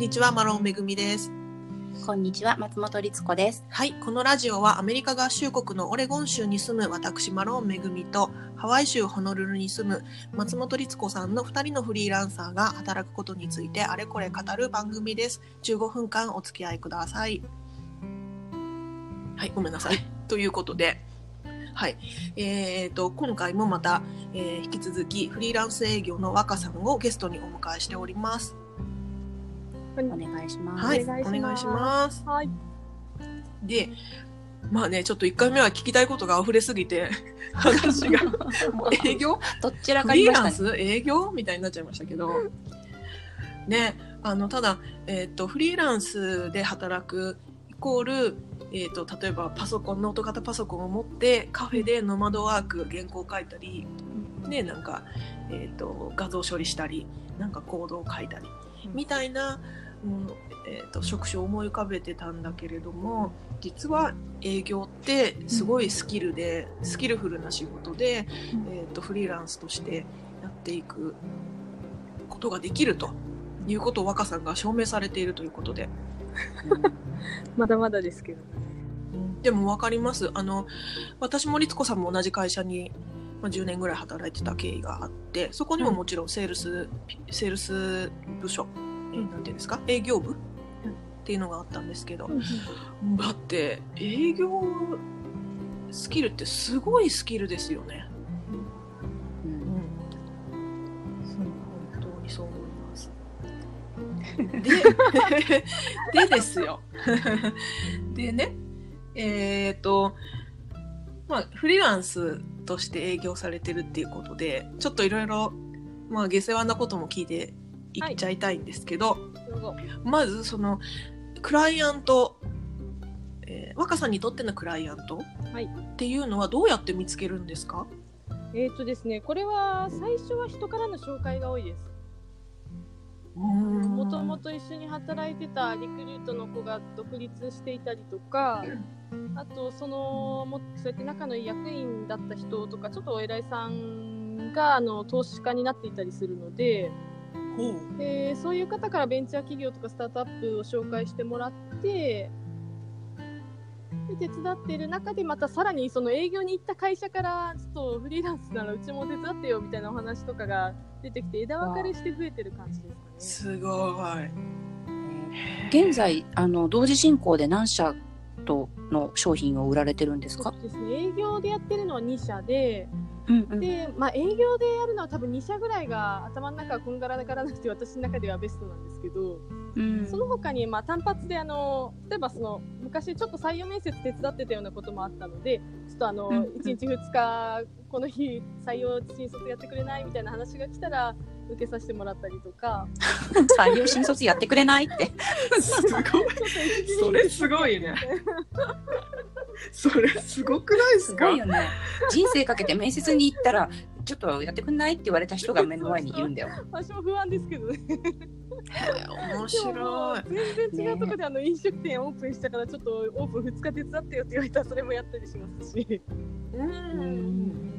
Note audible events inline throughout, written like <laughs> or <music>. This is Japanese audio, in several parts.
にちは、マロンめぐみです。こんにちは、松本律子です。はい、このラジオはアメリカ合衆国のオレゴン州に住む私、マロンめぐみと、ハワイ州ホノルルに住む松本律子さんの2人のフリーランサーが働くことについてあれこれ語る番組です。15分間お付き合いください。はい、ごめんなさい。ということで、はい、えー、と今回もまた、えー引き続きフリーランス営業の若さんをゲストにお迎えしております。お願いします。はい、お願いします。はい。で、まあね、ちょっと1回目は聞きたいことが溢れすぎて、<laughs> 話が、営業？どっちらフかリーランりましたね。ス？営業？みたいになっちゃいましたけど、ね、あの、ただ、えっ、と、フリーランスで働くイコール、えっ、と、例えばパソコン、ノート型パソコンを持って、カフェでノマドワーク、原稿書いたり、ね、なんか、えっ、と、画像処理したり、なんかコードを書いたり、みたいな、うんえー、と職種を思い浮かべてたんだけれども実は営業ってすごいスキルで、スキルフルな仕事で、うん。えー、とフリーランスとしてやっていくことができるということを若さんが証明されているということで、まだまだですけど。でも分かります。あの私も律子さんも同じ会社に、まあ、10年ぐらい働いてた経緯があってそこにももちろんセールス、セールス部署、えーなんていうんですか？営業部、っていうのがあったんですけど、だって営業スキルってすごいスキルですよね。うん。そう本当にそう思います。ででですよ。<laughs> でねえっ、とまあフリーランスとして営業されてるっていうことでちょっといろいろまあ下世話なことも聞いていっちゃいたいんですけど、どうぞまずそのクライアント、えー若さんにとってのクライアント、はいっていうのはどうやって見つけるんですか？えっ、とですね、これは最初は人からの紹介が多いです。ももともと一緒に働いてたリクルートの子が独立していたりとか、あとそのもそうやって仲のいい役員だった人とか、ちょっとお偉いさんがあの投資家になっていたりするので、でそういう方からベンチャー企業とかスタートアップを紹介してもらってで手伝っている中でまたさらにその営業に行った会社からちょっとフリーランスならうちも手伝ってよみたいなお話とかが出てきて枝分かれして増えてる感じですかね。すごい。現在、あの、同時進行で何社との商品を売られてるんですか？ですね営業でやってるのは2社でうんうん。で、まあ、営業でやるのは多分2社ぐらいが頭の中はこんがらがらなくて私の中ではベストなんですけど。うんその他にまあ単発であの例えばその昔ちょっと採用面接手伝ってたようなこともあったのでちょっとあの、うんうん1日2日この日採用新卒やってくれないみたいな話が来たら受けさせてもらったりとか採用新卒やってくれないって。すごい。それすごいね。それすごくないですすかごいよね。人生かけて面接に行ったら、ちょっとやってくんないって言われた人が目の前にいるんだよ。私も不安ですけどね面白い。う全然違うところであの飲食店オープンしたからちょっとオープン2日手伝ってよって言われたらそれもやったりしますしうん。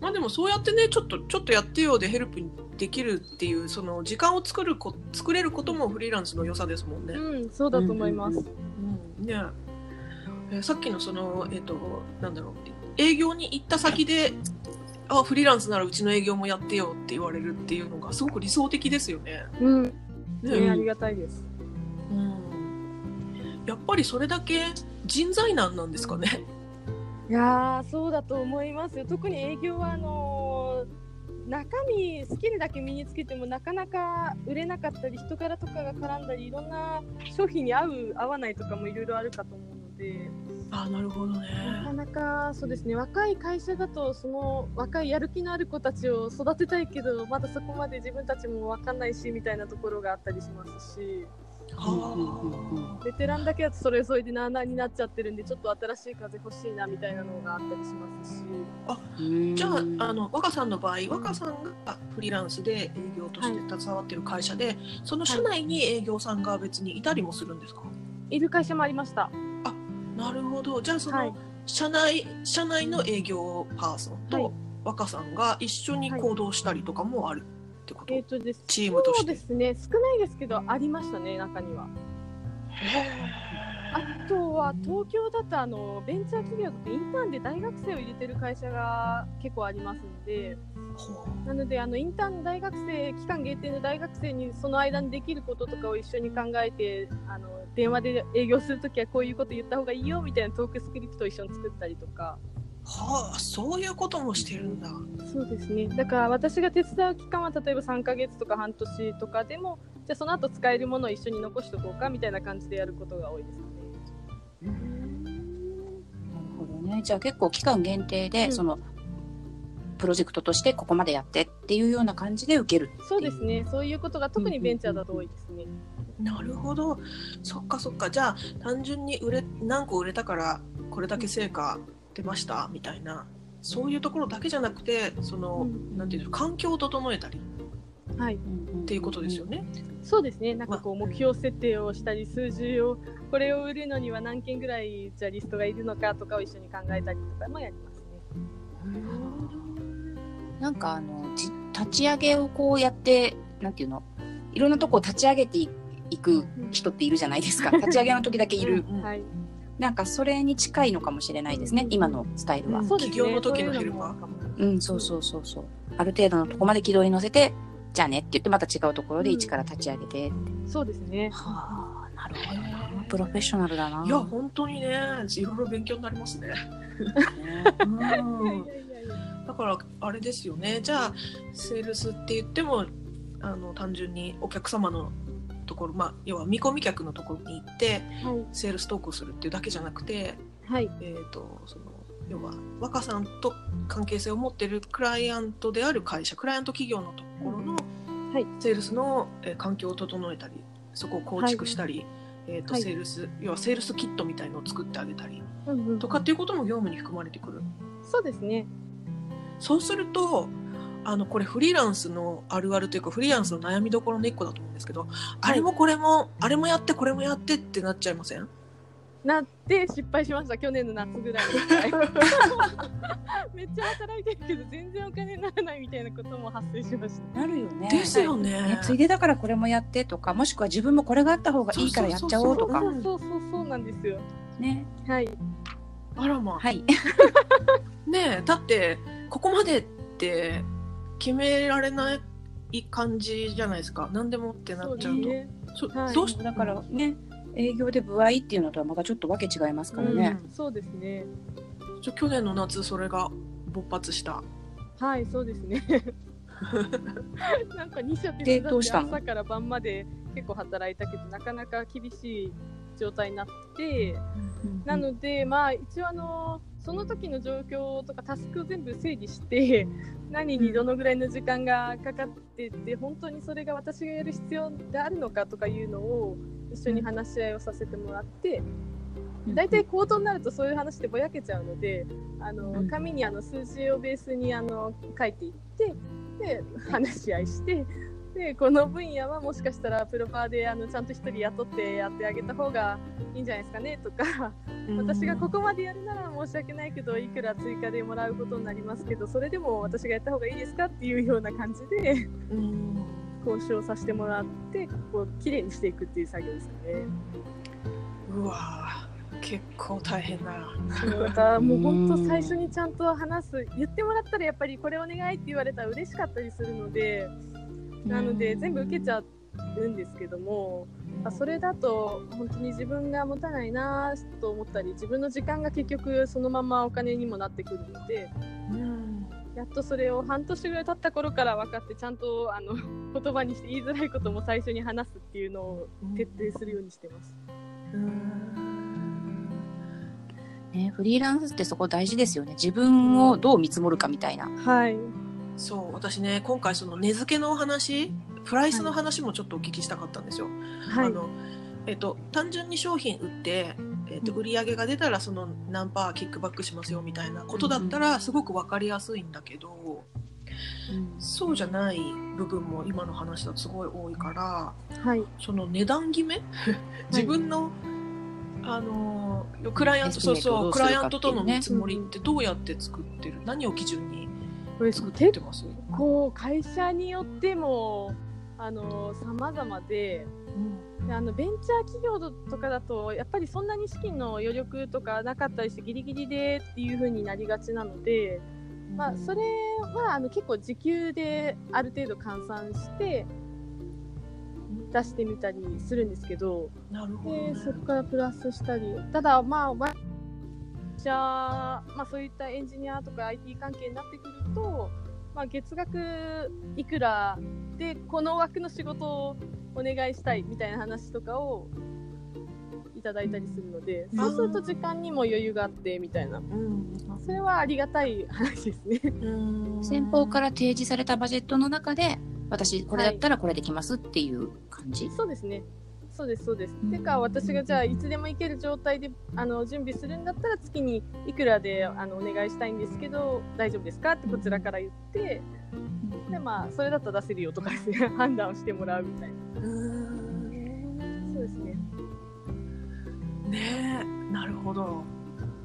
まあでもそうやってねちょっとちょっとやってよでヘルプにできるっていうその時間を作るこ作れることもフリーランスの良さですもんね。うんそうだと思います、うんうん。ね。えーさっきのそのえっ、となんだろう営業に行った先であフリーランスならうちの営業もやってよって言われるっていうのがすごく理想的ですよね。うん。ね。ねありがたいです。うん、やっぱりそれだけ人材難なんですかね。いやーそうだと思いますよ。特に営業はあのー中身スキルだけ身につけてもなかなか売れなかったり人柄とかが絡んだりいろんな商品に合う合わないとかもいろいろあるかと思うので。あなるほどね。なかなかそうですね若い会社だとその若いやる気のある子たちを育てたいけどまだそこまで自分たちも分かんないしみたいなところがあったりしますし。はベテランだけだとそれそれでなあなあになっちゃってるんでちょっと新しい風欲しいなみたいなのがあったりしますし。あじゃああの若さんの場合若さんがフリーランスで営業として携わってる会社で、その社内に営業さんが別にいたりもするんですか、いる会社もありました。なるほど。じゃあその、はい。社内社内の営業パーソンと、はい。若さんが一緒に行動したりとかもある。っってこと、えっ、とですチームとして。そうですね。少ないですけどありましたね中には。あとは東京だとあのベンチャー企業とかインターンで大学生を入れてる会社が結構ありますので。ほなのであのインターンの大学生期間限定の大学生にその間にできることとかを一緒に考えてあの電話で営業するときはこういうこと言った方がいいよみたいなトークスクリプトを一緒に作ったりとか。うはあそういうこともしてるんだそうですねだから私が手伝う期間は例えば3ヶ月とか半年とかでもじゃあその後使えるものを一緒に残しておこうかみたいな感じでやることが多いですかね。なるほどね。じゃあ結構期間限定で、うんそのプロジェクトとしてここまでやってっていうような感じで受ける。そうですねそういうことが特にベンチャーだと多いですね。なるほどそっかそっかじゃあ単純に売れ何個売れたからこれだけ成果出ました？みたいな。そういうところだけじゃなくてその、うん。なんていうの環境を整えたりはい。っていうことですよね？そうですね。なんかこう目標設定をしたり数字をこれを売るのには何件ぐらいじゃあリストがいるのかとかを一緒に考えたりとかもやりますね。なんかあのじ立ち上げをこうやってなんていうの？いろんなとこを立ち上げていいく人っているじゃないですか。<laughs> 立ち上げの時だけいる。うんうんはい、なんかそれに近いのかもしれないですね今のスタイルは。うん。そうですね。起業の時のヘルパーうんそうそうそうそう。ある程度のとこまで軌道に乗せてじゃあねって言ってまた違うところで一から立ち上げてって、そうですね。はあなるほどな。プロフェッショナルだな。いや本当にねいろいろ勉強になりますね。だからあれですよね。じゃあセールスって言ってもあの単純にお客様のところまあ要は見込み客のところに行ってはい。セールストークをするっていうだけじゃなくて、はい。えー、とその要は若さんと関係性を持ってるクライアントである会社クライアント企業のところのはい。セールスの、えー環境を整えたりそこを構築したり、えーとはい。セールス要はセールスキットみたいのを作ってあげたりとかっていうことも業務に含まれてくる。そうですね。そうするとあのこれフリーランスのあるあるというかフリーランスの悩みどころの一個だと思うんですけど、あれもこれもあれもやってこれもやってってなっちゃいません？なって失敗しました去年の夏ぐらい <laughs> めっちゃ働いてるけど全然お金にならないみたいなことも発生しました。なるよね。ですよね。ねついでだからこれもやってとかもしくは自分もこれがあった方がいいからやっちゃおうとか。そう。そうそうそうそうなんですよ。ね。はい。あらまあ、はい。<laughs> ねえだってここまでって決められない感じじゃないですか。何でもってなっちゃうと。ね。そはい。どうしだからね営業で歩合っていうのとはまたちょっとわけ違いますからね、そうですね。ちょ去年の夏それが勃発した。はいそうですね。<laughs> なんか2社手で伝朝から晩まで結構働いたけどなかなか厳しい状態になってなので、まあ、一応あの、その時の状況とかタスクを全部整理して、<laughs> 何にどのぐらいの時間がかかってて、本当にそれが私がやる必要であるのかとかいうのを一緒に話し合いをさせてもらって、大体口頭になるとそういう話ってぼやけちゃうので、あのうん。紙にあの数字をベースにあの書いていって、で、話し合いして、でこの分野はもしかしたらプロパーであのちゃんと一人雇ってやってあげた方がいいんじゃないですかねとか私がここまでやるなら申し訳ないけどいくら追加でもらうことになりますけどそれでも私がやった方がいいですかっていうような感じでうん交渉させてもらってこう綺麗にしていくっていう作業ですよね。うわー結構大変だ。そうだからもう本当最初にちゃんと話す言ってもらったらやっぱりこれお願いって言われたら嬉しかったりするのでなので全部受けちゃうんですけどもあそれだと本当に自分が持たないなと思ったり自分の時間が結局そのままお金にもなってくるのでうん。やっとそれを半年ぐらい経った頃から分かってちゃんとあの <laughs> 言葉にして言いづらいことも最初に話すっていうのを徹底するようにしてます。ね、フリーランスってそこ大事ですよね。自分をどう見積もるかみたいな、はい、そう私ね今回その値付けのお話プライスの話もちょっとお聞きしたかったんですよ。はい。あのえっと、単純に商品売って、えっと、売り上げが出たらその何パーキックバックしますよみたいなことだったらすごく分かりやすいんだけど、そうじゃない部分も今の話だとすごい多いからはい、その値段決め？自分の、あのクライアントそうそうクライアントとの見積もりってどうやって作ってる？何を基準にこれ作っ結てます。構会社によってもあの様々でであのベンチャー企業とかだとやっぱりそんなに資金の余力とかなかったりしてギリギリでっていう風になりがちなので、まあ、それはあの結構時給である程度換算して出してみたりするんですけどなるほど、ねで。そこからプラスしたりただまあわじゃあ、まあ、そういったエンジニアとか IT 関係になってくると、まあ、月額いくらでこの枠の仕事をお願いしたいみたいな話とかをいただいたりするのでうんそうすると時間にも余裕があってみたいなうん。それはありがたい話ですね。うん先方から提示されたバジェットの中で私これだったらこれできますっていう感じ、そうですね。そうです、そうです。うんてか、私がじゃあ、いつでも行ける状態で、あの、準備するんだったら、月にいくらで、あの、お願いしたいんですけど、大丈夫ですかってこちらから言って、で、まあ、それだったら出せるよとかですね、<laughs> 判断をしてもらうみたいな。うんそうですね。ねえ、なるほど。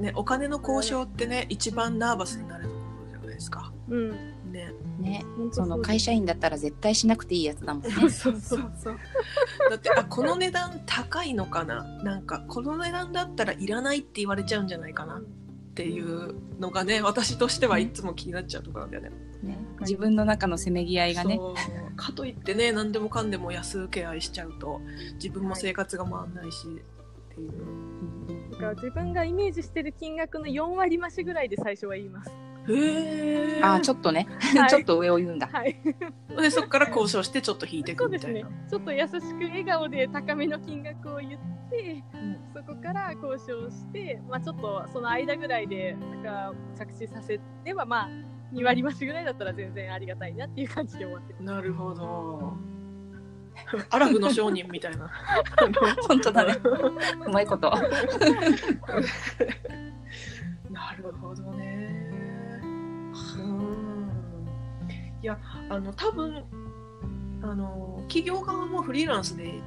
ね、お金の交渉ってね、一番ナーバスになるところじゃないですか。うん。ね。ねその会社員だったら絶対しなくていいやつだもんね <laughs> そうそうそう。そう。だって、あ、この値段高いのかな？なんか、この値段だったらいらないって言われちゃうんじゃないかな？っていうのがね、私としてはいつも気になっちゃうところなんだよね。ね自分の中のせめぎ合いがねかといってね何でもかんでも安請け合いしちゃうと自分も生活が回んないし、っていうだから自分がイメージしてる金額の4割増しぐらいで最初は言います。あちょっとね、はい <laughs> ちょっと上を言うんだはい。でそこから交渉してちょっと引いていそうですねくみたいな。。ちょっと優しく笑顔で高めの金額を言って、うんそこから交渉して、まあ、ちょっとその間ぐらいでなんか着地させれば、まあ、2割増しぐらいだったら全然ありがたいなっていう感じで終わって。なるほど。<laughs> アラブの商人みたいな。<laughs> 本当だねうまいこといや、あの、多分、あの、企業側もフリーランスで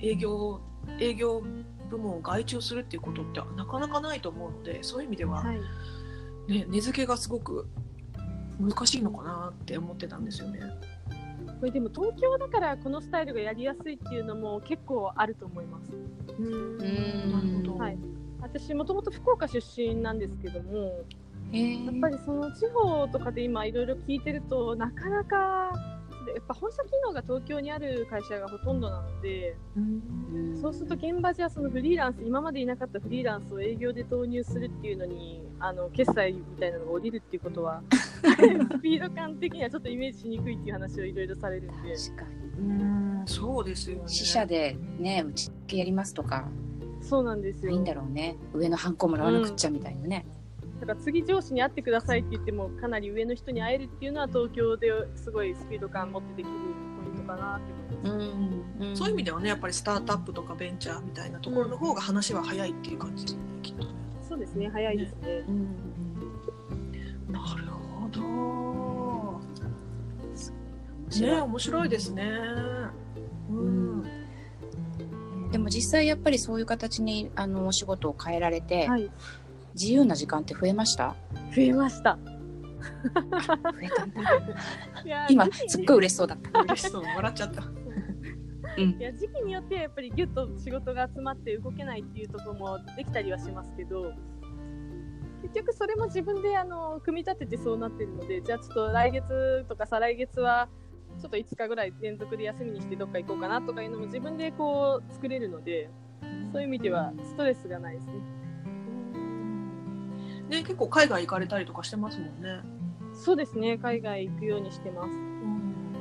営業、営業部門を外注するっていうことってなかなかないと思うので、そういう意味では、はい、ね、根付けがすごく難しいのかなって思ってたんですよね。これでも東京だからこのスタイルがやりやすいっていうのも結構あると思います。うんんなるほど。はい私もともと福岡出身なんですけどもへやっぱりその地方とかで今いろいろ聞いてるとなかなかやっぱ本社機能が東京にある会社がほとんどなのでうん。そうすると現場じゃそのフリーランス今までいなかったフリーランスを営業で投入するっていうのにあの決済みたいなのが降りるっていうことは <laughs> スピード感的にはちょっとイメージしにくいっていう話をいろいろされるんで。確かに。うん、そうですよね。死者でねうちやりますとか。そうなんですよ。いいんだろうね。上のハンコもらわなくっちゃみたいなね、だから次上司に会ってくださいって言ってもかなり上の人に会えるっていうのは東京ですごいスピード感持ってできるポイントかなって思います。うんうんそういう意味ではね、やっぱりスタートアップとかベンチャーみたいなところの方が話は早いっていう感じですね、きっとね。そうですね早いですね。なるほど。ね、面白いですね。うん。でも実際やっぱりそういう形にあのお仕事を変えられて、はい自由な時間って増えました？増えました。増えたんだいや今時期にすっごい嬉しそうだった嬉しそう、笑っちゃった。いや時期によってやっぱりギュッと仕事が集まって動けないっていうところもできたりはしますけど結局それも自分であの組み立ててそうなってるのでじゃあちょっと来月とか再来月はちょっと5日ぐらい連続で休みにしてどっか行こうかなとかいうのも自分でこう作れるのでそういう意味ではストレスがないですね。ね、結構海外行かれたりとかしてますもんね。そうですね海外行くようにしてます。うん。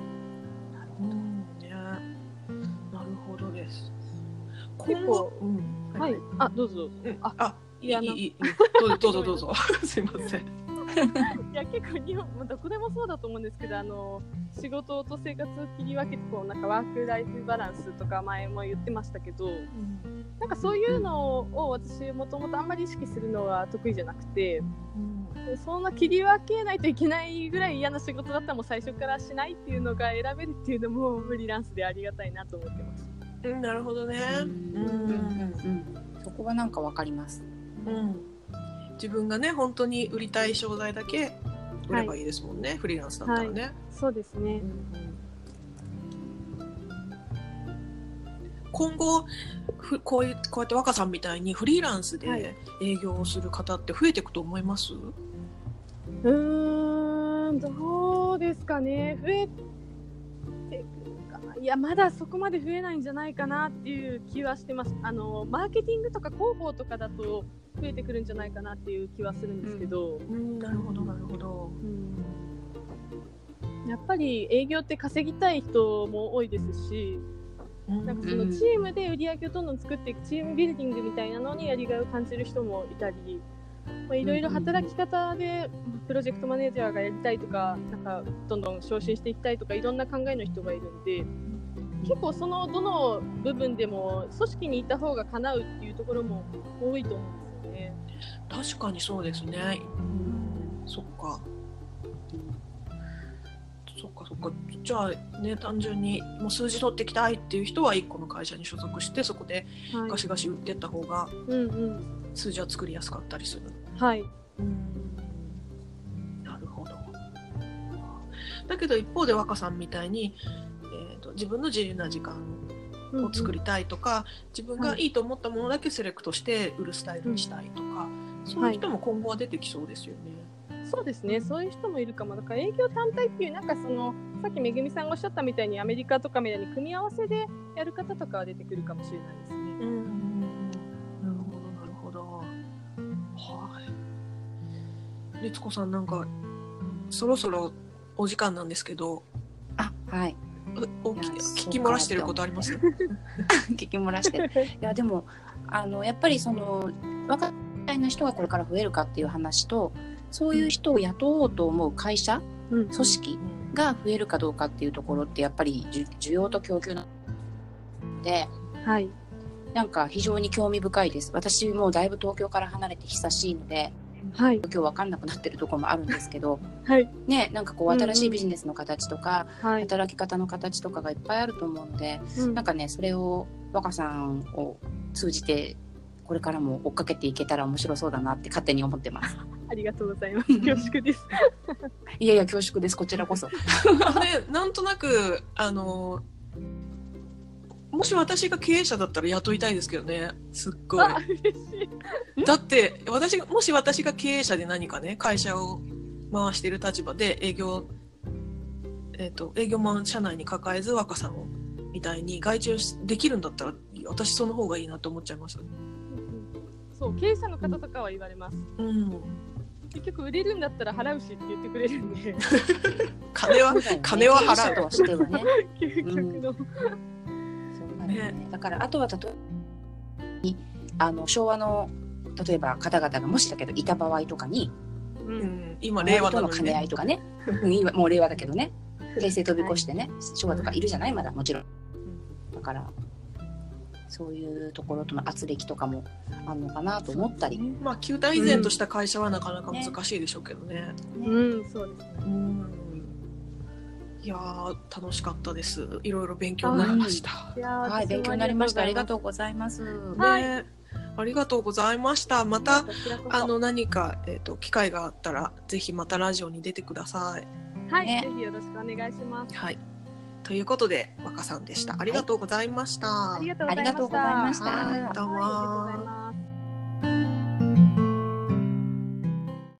なるほど。ね。なるほどです。結構うん。はい、あどうぞどうぞ。うんああ、いい、いいやいい。どうぞ、どうぞ、どうぞ。すいません。<laughs> いや結構日本、まあ、どこでもそうだと思うんですけどあの仕事と生活を切り分けてこうなんかワーク・ライフ・バランスとか前も言ってましたけどなんかそういうのを私もともとあんまり意識するのは得意じゃなくてでそんな切り分けないといけないぐらい嫌な仕事だったらもう最初からしないっていうのが選べるっていうのもフリーランスでありがたいなと思ってます。うん、なるほどね。うんうんうんそこはなんかわかりますうん。自分がね、本当に売りたい商材だけ売ればいいですもんね、フリーランスだったらね。そうですね。今後ふこういうこうやって若さんみたいにフリーランスはいで営業をする方って増えていくと思います、うーん、どうですかね。増え。いや、まだそこまで増えないんじゃないかなっていう気はしてます。あの、マーケティングとか広報とかだと増えてくるんじゃないかなっていう気はするんですけど、うん、なるほどなるほど。うんやっぱり営業って稼ぎたい人も多いですし、うんなんかそのチームで売り上げをどんどん作っていくチームビルディングみたいなのにやりがいを感じる人もいたり、まあ、いろいろ働き方でプロジェクトマネージャーがやりたいとか、なんかどんどん昇進していきたいとか、いろんな考えの人がいるんで、結構そのどの部分でも組織にいた方が叶うっていうところも多いと思うんですよね。確かにそうですね。うん、そっか。そっかそっか。じゃあね単純にもう数字取っていきたいっていう人は一個の会社に所属してそこではいガシガシ売ってった方がうんうん。数字は作りやすかったりする。はい。なるほど。だけど一方で若さんみたいに、自分の自由な時間を作りたいとか、自分がいいと思ったものだけセレクトして売るスタイルにしたいとか、そういう人も今後は出てきそうですよね。そうですね、そういう人もいるかも。だから営業単体っていう、なんかその、さっきめぐみさんがおっしゃったみたいに、アメリカとかみたいに組み合わせでやる方とかは出てくるかもしれないですね。うん、なるほどなるほど。はい。律子さんなんかそろそろお時間なんですけど、あ、はい。うおきいや聞き漏らしてることあります？<laughs> 聞き漏らしてる。いや、でも、あの、やっぱりその、若いな人がこれから増えるかっていう話と、そういう人を雇おうと思う会社、うん組織が増えるかどうかっていうところって、やっぱり需需要と供給なので、はい。なんか非常に興味深いです。私もうだいぶ東京から離れて久しいので、はい。今日わかんなくなってるところもあるんですけど、<laughs> はい。ね、なんかこううんうん新しいビジネスの形とか、はい。働き方の形とかがいっぱいあると思うので、うんなんかね、それを若さんを通じて、これからも追っかけていけたら面白そうだなって勝手に思ってます。<laughs> ありがとうございます。恐縮です。いやいや、恐縮です。こちらこそ。<laughs> ね、なんとなくあのもし私が経営者だったら雇いたいですけどねすっごい。だって私がもし私が経営者で何かね会社を回している立場で営業えっ、と営業マン社内に抱えず若さんをみたいに外注しできるんだったら私その方がいいなと思っちゃいますそう、経営者の方とかは言われます。うん結局売れるんだったら払うしって言ってくれるんで、<laughs> 金は <laughs> ね金は払うとしてはね。<laughs> 究極の。そうだね。だから、あとは例えばに、あの、昭和の、例えば方々がもしだけどいた場合とかに、う。うんん今令和との兼ね合ねいとかね。うん今もう令和だけどね。平成飛び越してね、昭和とかいるじゃない？まだもちろん。だから、そういうところとの圧力とかもあるのかなと思ったり。まあ旧体依然とした会社はなかなか難しいでしょうけどねうん、そうですね。うんいやー楽しかったですいろいろ勉強になりましたいやーはい、勉強になりました。ありがとううございます。はいね、ありがとうございました。また。あの、何か、えっ、と、機会があったら、ぜひまたラジオに出てください。はい、ねぜひよろしくお願いします。はい。ということで、若さんでした。ありがとうございました。ありがとうありがとうございましたはいどうも